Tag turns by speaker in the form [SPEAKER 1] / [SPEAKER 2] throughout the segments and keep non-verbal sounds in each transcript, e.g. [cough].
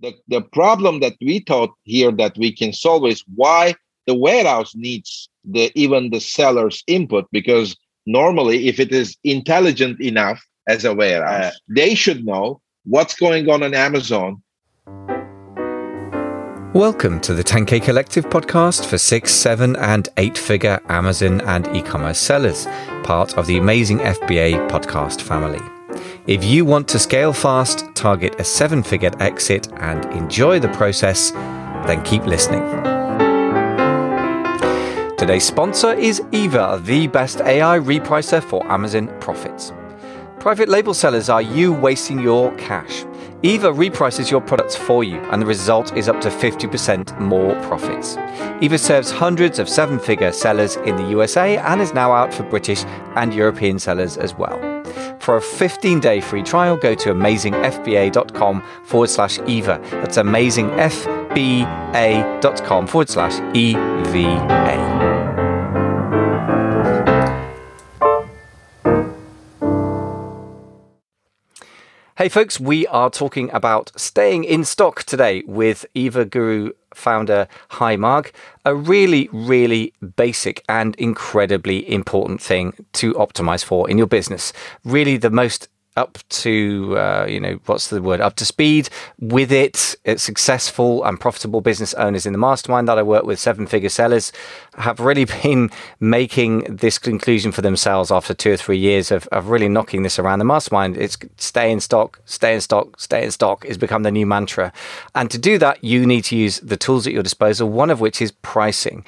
[SPEAKER 1] the, the problem that we thought here that we can solve is why the warehouse needs the even the seller's input because normally if it is intelligent enough as a warehouse uh, they should know what's going on on amazon
[SPEAKER 2] Welcome to the 10K Collective podcast for six, seven, and eight figure Amazon and e commerce sellers, part of the amazing FBA podcast family. If you want to scale fast, target a seven figure exit, and enjoy the process, then keep listening. Today's sponsor is Eva, the best AI repricer for Amazon profits. Private label sellers are you wasting your cash. Eva reprices your products for you, and the result is up to 50% more profits. Eva serves hundreds of seven figure sellers in the USA and is now out for British and European sellers as well. For a 15 day free trial, go to amazingfba.com forward slash EVA. That's amazingfba.com forward slash EVA. Hey, folks, we are talking about staying in stock today with Eva Guru founder Hi Marg. A really, really basic and incredibly important thing to optimize for in your business. Really, the most up to uh, you know what's the word up to speed with it. Successful and profitable business owners in the mastermind that i work with seven figure sellers have really [laughs] been making this conclusion for themselves after two or three years of, of really knocking this around. The mastermind it's stay in stock stay in stock stay in stock has become the new mantra. And to do that you need to use the tools at your disposal one of which is pricing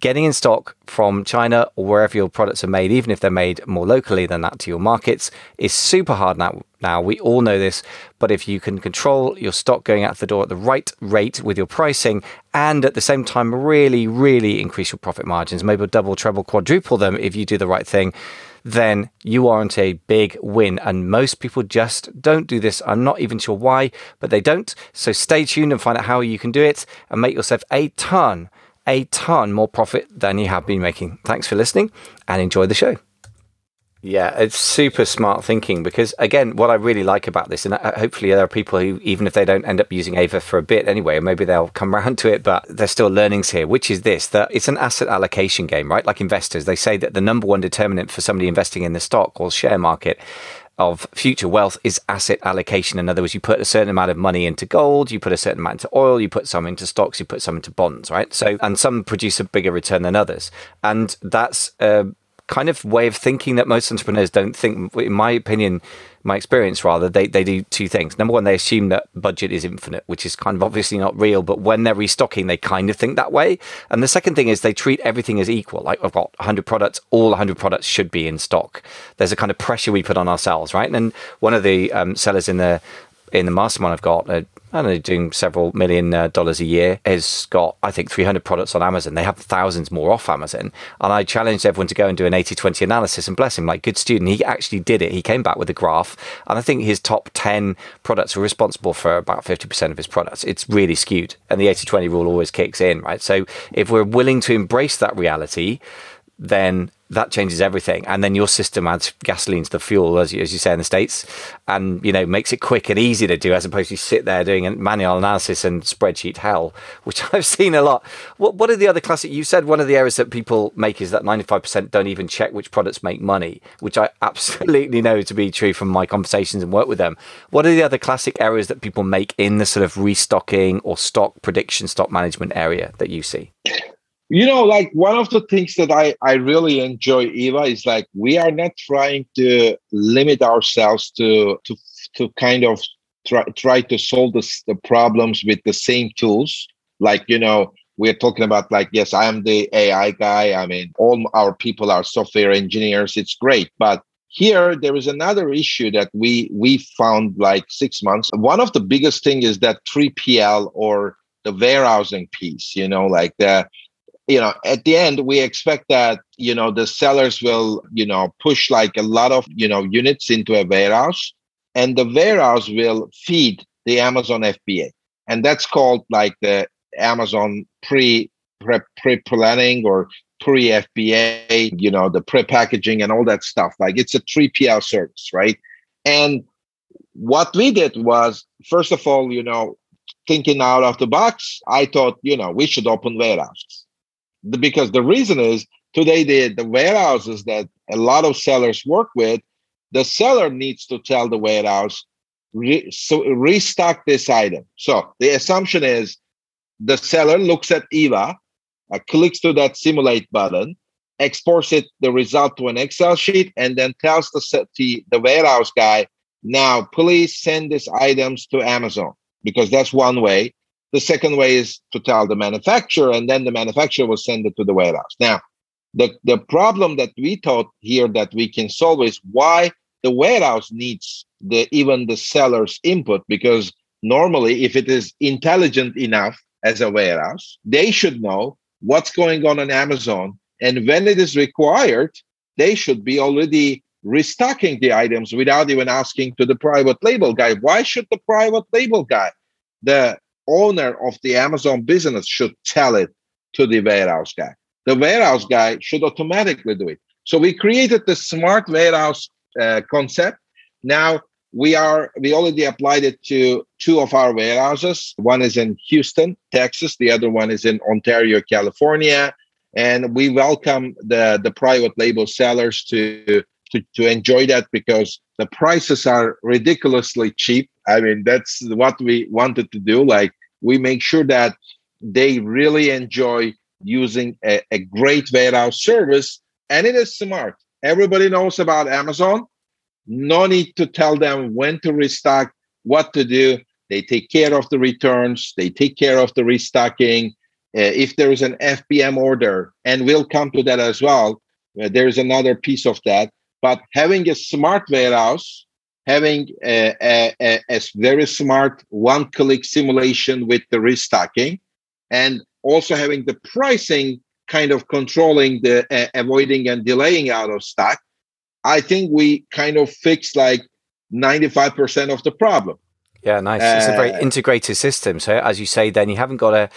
[SPEAKER 2] getting in stock from China or wherever your products are made, even if they're made more locally than that to your markets, is super hard now. Now we all know this, but if you can control your stock going out the door at the right rate with your pricing, and at the same time really, really increase your profit margins, maybe double, treble, quadruple them if you do the right thing, then you are on a big win. And most people just don't do this. I'm not even sure why, but they don't. So stay tuned and find out how you can do it and make yourself a ton a ton more profit than you have been making. Thanks for listening and enjoy the show. Yeah, it's super smart thinking because, again, what I really like about this, and uh, hopefully there are people who, even if they don't end up using Eva for a bit anyway, maybe they'll come around to it, but there's still learnings here, which is this that it's an asset allocation game, right? Like investors, they say that the number one determinant for somebody investing in the stock or share market of future wealth is asset allocation. In other words, you put a certain amount of money into gold, you put a certain amount into oil, you put some into stocks, you put some into bonds, right? So, and some produce a bigger return than others. And that's a kind of way of thinking that most entrepreneurs don't think, in my opinion, my experience rather, they, they do two things. Number one, they assume that budget is infinite, which is kind of obviously not real, but when they're restocking, they kind of think that way. And the second thing is they treat everything as equal. Like I've got 100 products, all 100 products should be in stock. There's a kind of pressure we put on ourselves, right? And one of the um, sellers in the in the mastermind I've got, uh, don't know, doing several million uh, dollars a year, has got, I think, 300 products on Amazon. They have thousands more off Amazon. And I challenged everyone to go and do an 80 20 analysis and bless him, like good student. He actually did it. He came back with a graph. And I think his top 10 products were responsible for about 50% of his products. It's really skewed. And the 80 20 rule always kicks in, right? So if we're willing to embrace that reality, then that changes everything. And then your system adds gasoline to the fuel, as you, as you say in the States, and, you know, makes it quick and easy to do as opposed to sit there doing a manual analysis and spreadsheet hell, [laughs] which I've seen a lot. What, what are the other classic? You said one of the errors that people make is that 95% don't even check which products make money, which I [laughs] absolutely know to be true from my conversations and work with them. What are the other classic errors that people make in the sort of restocking or stock prediction, stock management area that you see?
[SPEAKER 1] You know like one of the things that i i really enjoy eva is like we are not trying to limit ourselves to to to kind of try try to solve this, the problems with the same tools. Like you know we're talking about like yes i am the ai guy. I mean all our people are software engineers. It's great. But here there is another issue that we we found like six months. One of the biggest thing is that 3pl or the warehousing piece you know like the you know at the end we expect that you know the sellers will you know push like a lot of you know units into a warehouse and the warehouse will feed the amazon fba and that's called like the amazon pre pre planning or pre fba you know the pre packaging and all that stuff. Like it's a 3pl service right? And what we did was first of all you know thinking out of the box, I thought, you know, we should open warehouses. Because the reason is today the, the warehouses that a lot of sellers work with, the seller needs to tell the warehouse, re, so restock this item. So the assumption is the seller looks at Eva, uh, clicks to that simulate button, exports it the result to an Excel sheet, and then tells the, the, the warehouse guy, now please send these items to Amazon because that's one way. The second way is to tell the manufacturer, and then the manufacturer will send it to the warehouse. Now, the, the problem that we thought here that we can solve is why the warehouse needs the even the seller's input because normally if it is intelligent enough as a warehouse they should know what's going on on amazon and when it is required they should be already restocking the items without even asking to the private label guy why should the private label guy the owner of the amazon business should tell it to the warehouse guy. The warehouse guy should automatically do it. So we created the smart warehouse uh, concept. Now we are we already applied it to two of our warehouses. One is in houston texas. The other one is in ontario california. And we welcome the the private label sellers to to, to enjoy that because the prices are ridiculously cheap i mean that's what we wanted to do like we make sure that they really enjoy using a, a great warehouse service and it is smart everybody knows about amazon no need to tell them when to restock, what to do. They take care of the returns, they take care of the restocking. Uh, if there is an FBM order, and we'll come to that as well, uh, there's another piece of that. But having a smart warehouse, having a, a, a, very smart one click simulation with the restocking, and also having the pricing kind of controlling the uh, avoiding and delaying out of stock I think we kind of fixed like 95% of the problem.
[SPEAKER 2] Yeah, nice. Uh, it's a very uh, integrated system. So, as you say, then you haven't got a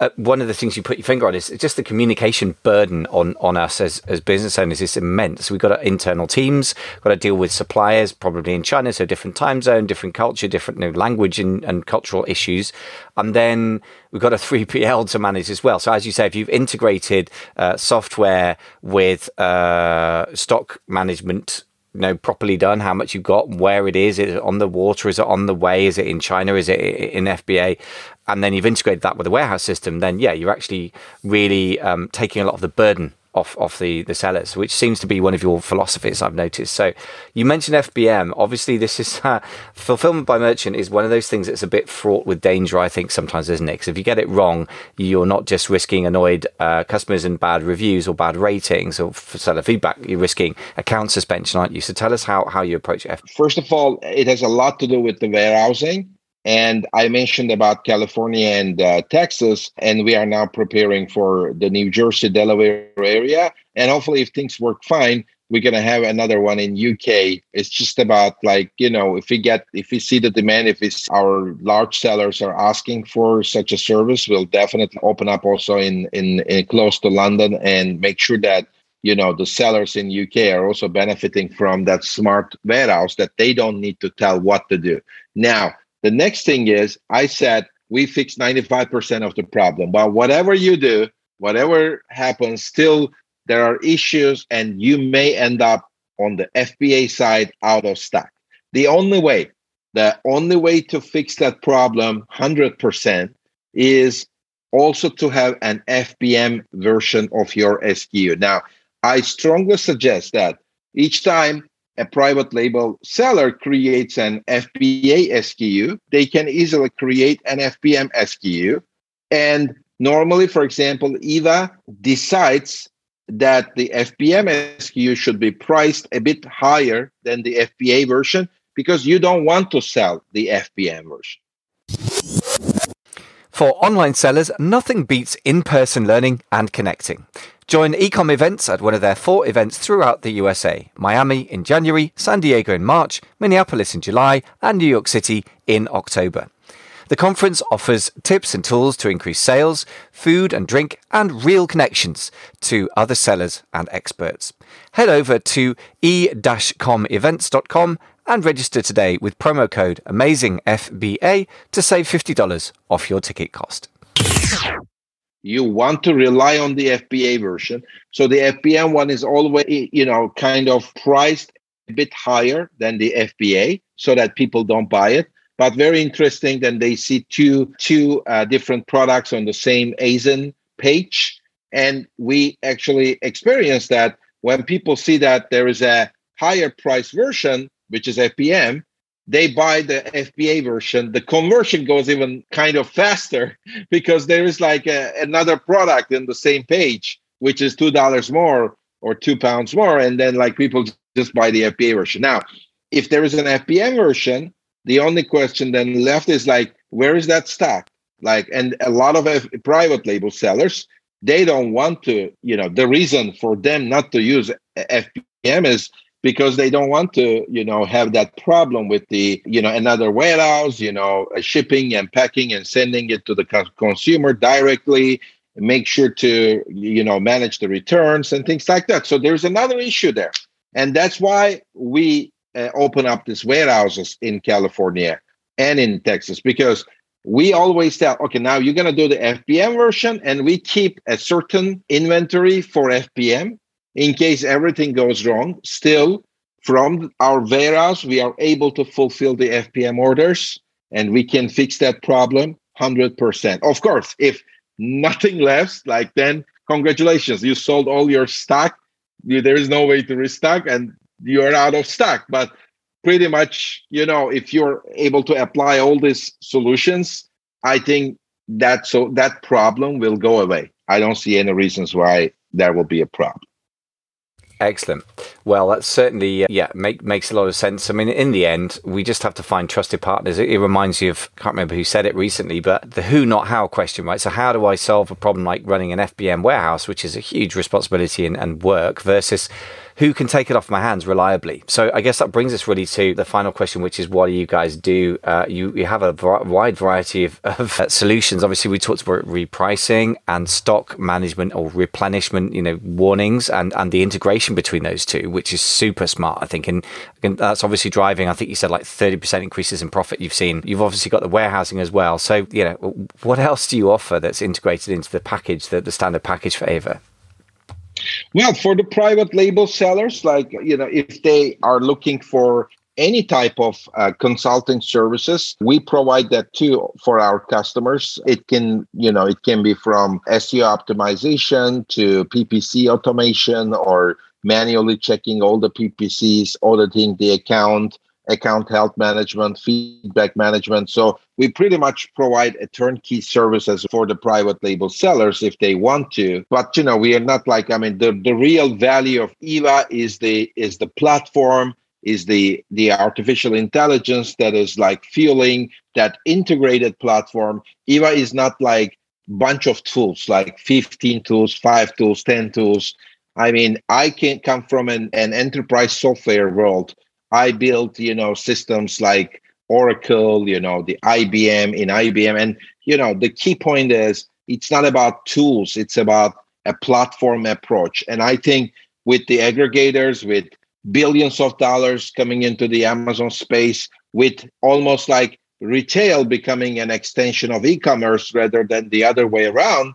[SPEAKER 2] uh, one of the things you put your finger on is just the communication burden on on us as, as business owners is immense. We've got our internal teams, got to deal with suppliers, probably in China, so different time zone, different culture, different you know, language and, and cultural issues, and then we've got a [laughs] 3PL to manage as well. So as you say, if you've integrated uh, software with uh, stock management you know properly done how much you've got where it is is it on the water is it on the way is it in china is it in fba and then you've integrated that with the warehouse system then yeah you're actually really um, taking a lot of the burden off off the the sellers, which seems to be one of your philosophies I've noticed. So you mentioned FBM. Obviously, this is uh, [laughs] fulfillment by merchant is one of those things that's a bit fraught with danger. I think sometimes, isn't it? Because if you get it wrong, you're not just risking annoyed uh, customers and bad reviews or bad ratings or seller feedback. You're risking account suspension, aren't you? So tell us how how you approach it.
[SPEAKER 1] First of all, it has a lot to do with the warehousing. And I mentioned about California and uh, Texas, and we are now preparing for the New Jersey, Delaware area. And hopefully, if things work fine, we're gonna have another one in UK. It's just about like you know, if we get, if we see the demand, if it's our large sellers are asking for such a service, we'll definitely open up also in in, in close to London and make sure that you know the sellers in UK are also benefiting from that smart warehouse that they don't need to tell what to do. Now, the next thing is, I said we fix 95% of the problem. But whatever you do, whatever happens, still there are issues, and you may end up on the FBA side out of stock. The only way, the only way to fix that problem 100% is also to have an FBM version of your SKU. Now, I strongly suggest that each time a private label seller creates an FBA SKU, they can easily create an FBM SKU. And normally, for example, Eva decides that the FBM SKU should be priced a bit higher than the FBA version because you don't want to sell the FBM version.
[SPEAKER 2] For online sellers, nothing beats in person learning and connecting. Join Ecom Events at one of their four events throughout the USA Miami in January, San Diego in March, Minneapolis in July, and New York City in October. The conference offers tips and tools to increase sales, food and drink, and real connections to other sellers and experts. Head over to e-comevents.com and register today with promo code AmazingFBA to save $50 off your ticket cost.
[SPEAKER 1] You want to rely on the FBA version. So the FBM one is always, you know, kind of priced a bit higher than the FBA so that people don't buy it. But very interesting that they see two two uh, different products on the same ASIN page, and we actually experience that when people see that there is a higher price version, which is FBM, they buy the FBA version. The conversion goes even kind of faster [laughs] because there is like a, another product in the same page, which is two dollars more or two pounds more, and then like people just buy the FBA version. Now, if there is an FBM version, the only question then left is like, where is that stock? Like, and a lot of F- private label sellers, they don't want to, you know, the reason for them not to use FBM is because they don't want to, you know, have that problem with the, you know, another warehouse, you know, shipping and packing and sending it to the consumer directly make sure to you know manage the returns and things like that. So there's another issue there. And that's why we uh, open up these warehouses in California and in Texas because we always tell, okay, now you're going to do the FBM version, and we keep a certain inventory for FBM in case everything goes wrong. Still, from our warehouse, we are able to fulfill the FBM orders and we can fix that problem 100%. Of course, if nothing left, like then congratulations, you sold all your stock. there is no way to restock, and you're out of stock. But pretty much, you know, if you're able to apply all these solutions, I think that so that problem will go away. I don't see any reasons why there will be a problem.
[SPEAKER 2] Excellent. Well, that certainly, uh, yeah, make, makes a lot of sense. I mean, in the end, we just have to find trusted partners. It, it reminds you of, can't remember who said it recently, but the who, not how question, right? So, how do I solve a problem like running an FBM warehouse, which is a huge responsibility and, and work, versus who can take it off my hands reliably? So I guess that brings us really to the final question, which is what do you guys do? Uh, you, you have a wide variety of, of uh, solutions. Obviously, we talked about repricing and stock management or replenishment, you know, warnings and, and the integration between those two, which is super smart, I think. And, and that's obviously driving, I think you said like 30% increases in profit you've seen. You've obviously got the warehousing as well. So, you know, what else do you offer that's integrated into the package, the, the standard package for Eva?
[SPEAKER 1] Well, for the private label sellers, like, you know, if they are looking for any type of uh, consulting services we provide that too for our customers. It can you know it can be from seo optimization to ppc automation or manually checking all the ppcs auditing the account account health management, feedback management. So we pretty much provide a turnkey services for the private label sellers if they want to. But you know, we are not like I mean the, the real value of Eva is the is the platform, is the the artificial intelligence that is like fueling that integrated platform. Eva is not like bunch of tools like 15 tools, 5 tools, 10 tools. I mean, I can come from an, an enterprise software world I built, you know, systems like Oracle, you know, the IBM in IBM. And, you know, the key point is it's not about tools, it's about a platform approach. And I think with the aggregators, with billions of dollars coming into the Amazon space, with almost like retail becoming an extension of e commerce rather than the other way around,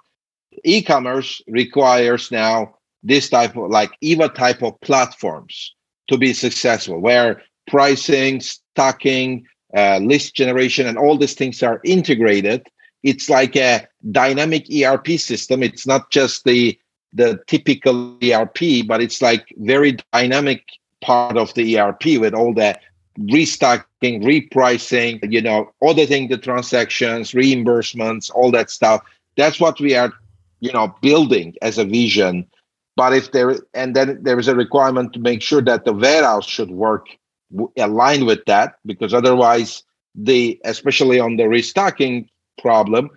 [SPEAKER 1] e commerce requires now this type of like EVA type of platforms to be successful, where pricing, stocking, uh, list generation, and all these things are integrated. It's like a dynamic ERP system. It's not just the the typical ERP, but it's like very dynamic part of the ERP with all the restocking, repricing, you know, auditing the transactions, reimbursements, all that stuff. That's what we are, you know, building as a vision but if there and then there is a requirement to make sure that the warehouse should work aligned with that, because otherwise, the especially on the restocking problem,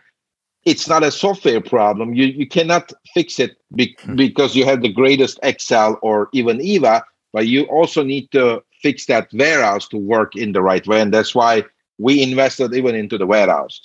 [SPEAKER 1] it's not a software problem. You you cannot fix it be, hmm. because you have the greatest Excel or even Eva, but you also need to fix that warehouse to work in the right way, and that's why we invested even into the warehouse.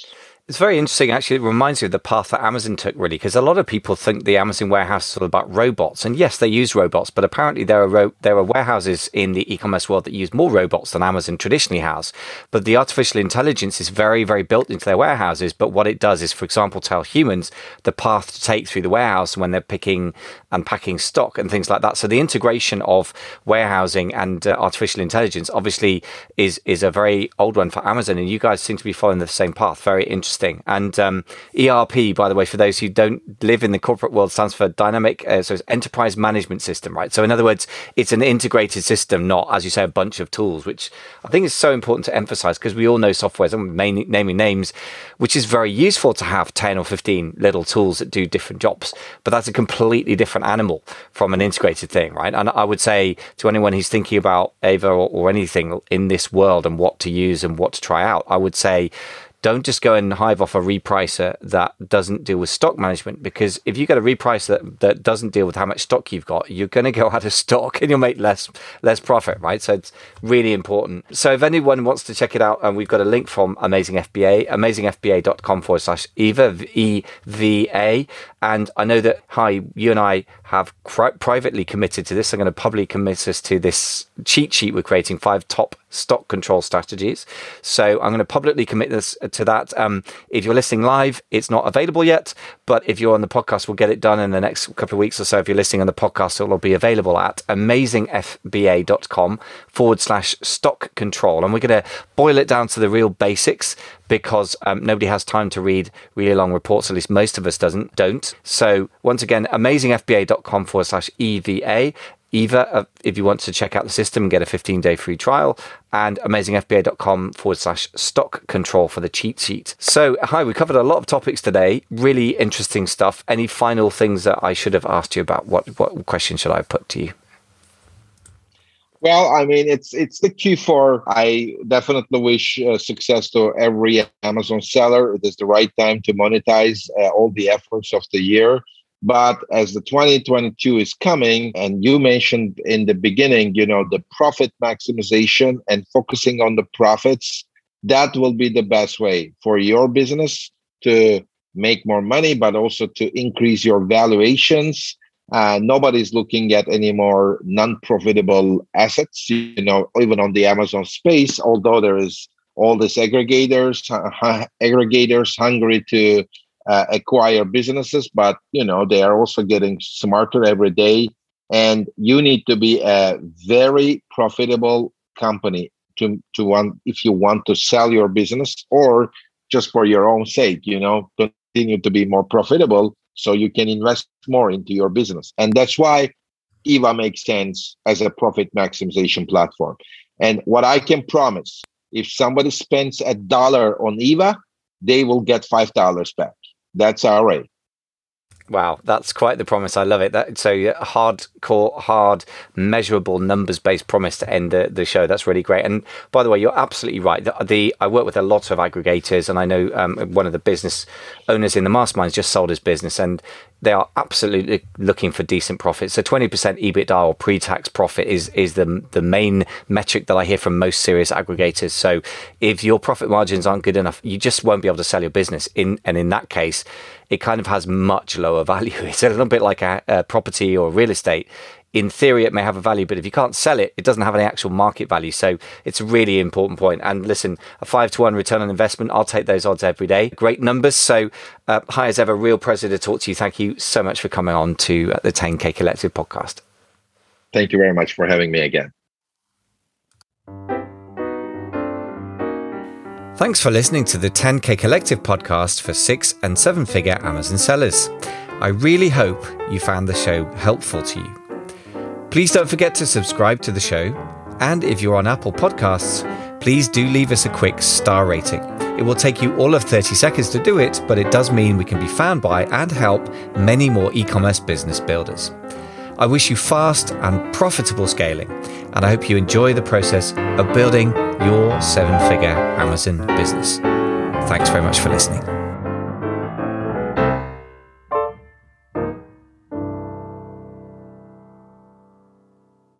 [SPEAKER 2] It's very interesting. Actually, it reminds me of the path that Amazon took, really, because a lot of people think the Amazon warehouse is all about robots. And yes, they use robots, but apparently there are ro- there are warehouses in the e-commerce world that use more robots than Amazon traditionally has. But the artificial intelligence is very, very built into their warehouses. But what it does is, for example, tell humans the path to take through the warehouse when they're picking and packing stock and things like that. So the integration of warehousing and uh, artificial intelligence obviously is is a very old one for Amazon, and you guys seem to be following the same path. Very interesting. And um, ERP, by the way, for those who don't live in the corporate world, stands for Dynamic, uh, so it's Enterprise Management System, right? So in other words, it's an integrated system, not as you say a bunch of tools, which I think is so important to emphasize because we all know software. I'm naming names, which is very useful to have ten or fifteen little tools that do different jobs, but that's a completely different animal from an integrated thing, right? And I would say to anyone who's thinking about Eva or, or anything in this world and what to use and what to try out, I would say don't just go and hive off a repricer that doesn't deal with stock management because if you get a repricer that, that doesn't deal with how much stock you've got you're going to go out of [laughs] stock and you'll make less less profit right? So it's really important. So if anyone wants to check it out and we've got a link from amazing fba amazingfba.com forward slash eva e-v-a and i know that hi you and i have privately committed to this. I'm going to publicly commit us to this cheat sheet we're creating five top stock control strategies. So I'm going to publicly commit this to that. Um, if you're listening live, it's not available yet, but if you're on the podcast, we'll get it done in the next couple of weeks or so. If you're listening on the podcast, it will be available at amazingfba.com forward slash stock control. And we're going to boil it down to the real basics because um, nobody has time to read really long reports. At least most of us doesn't don't. So once again, amazingfba.com forward slash EVA. Eva, uh, if you want to check out the system and get a 15 day free trial, and amazingfba.com forward slash stock control for the cheat sheet. So, hi, we covered a lot of topics today. Really interesting stuff. Any final things that I should have asked you about? What, what question should I have put to you?
[SPEAKER 1] Well, I mean, it's it's the Q4. I definitely wish uh, success to every Amazon seller. It is the right time to monetize uh, all the efforts of the year. But as the 2022 is coming, and you mentioned in the beginning, you know, the profit maximization and focusing on the profits, that will be the best way for your business to make more money, but also to increase your valuations. Uh, nobody's looking at any more non-profitable assets, you know, even on the Amazon space, although there is all these aggregators, uh, [laughs] aggregators hungry to uh, acquire businesses, but you know they are also getting smarter every day. And you need to be a very profitable company to to want if you want to sell your business or just for your own sake. You know, continue to be more profitable so you can invest more into your business. And that's why Eva makes sense as a profit maximization platform. And what I can promise, if somebody spends a dollar on Eva, they will get five dollars back that's our rate.
[SPEAKER 2] Wow, that's quite the promise. I love it. That so hardcore, hard, measurable, numbers-based promise to end the, the show. That's really great. And by the way, you're absolutely right. The, the I work with a lot of aggregators, and I know um, one of the business owners in the masterminds just sold his business, and they are absolutely looking for decent profits. So 20% EBITDA or pre-tax profit is is the the main metric that I hear from most serious aggregators. So if your profit margins aren't good enough, you just won't be able to sell your business. In and in that case, it kind of has much lower [laughs] value. It's a little bit like a, a property or real estate in theory it may have a value but if you can't sell it it doesn't have any actual market value so it's a really important point. point and listen a 5 to 1 return on investment i'll take those odds every day great numbers so uh, hi as ever real pleasure to talk to you thank you so much for coming on to uh, the 10k collective podcast
[SPEAKER 1] thank you very much for having me again
[SPEAKER 2] Thanks for listening to the 10K Collective podcast for six and seven figure Amazon sellers. I really hope you found the show helpful to you. Please don't forget to subscribe to the show. And if you're on Apple Podcasts, please do leave us a quick star rating. It will take you all of 30 seconds to do it, but it does mean we can be found by and help many more e commerce business builders. I wish you fast and profitable scaling, and I hope you enjoy the process of building your seven figure Amazon business. Thanks very much for listening.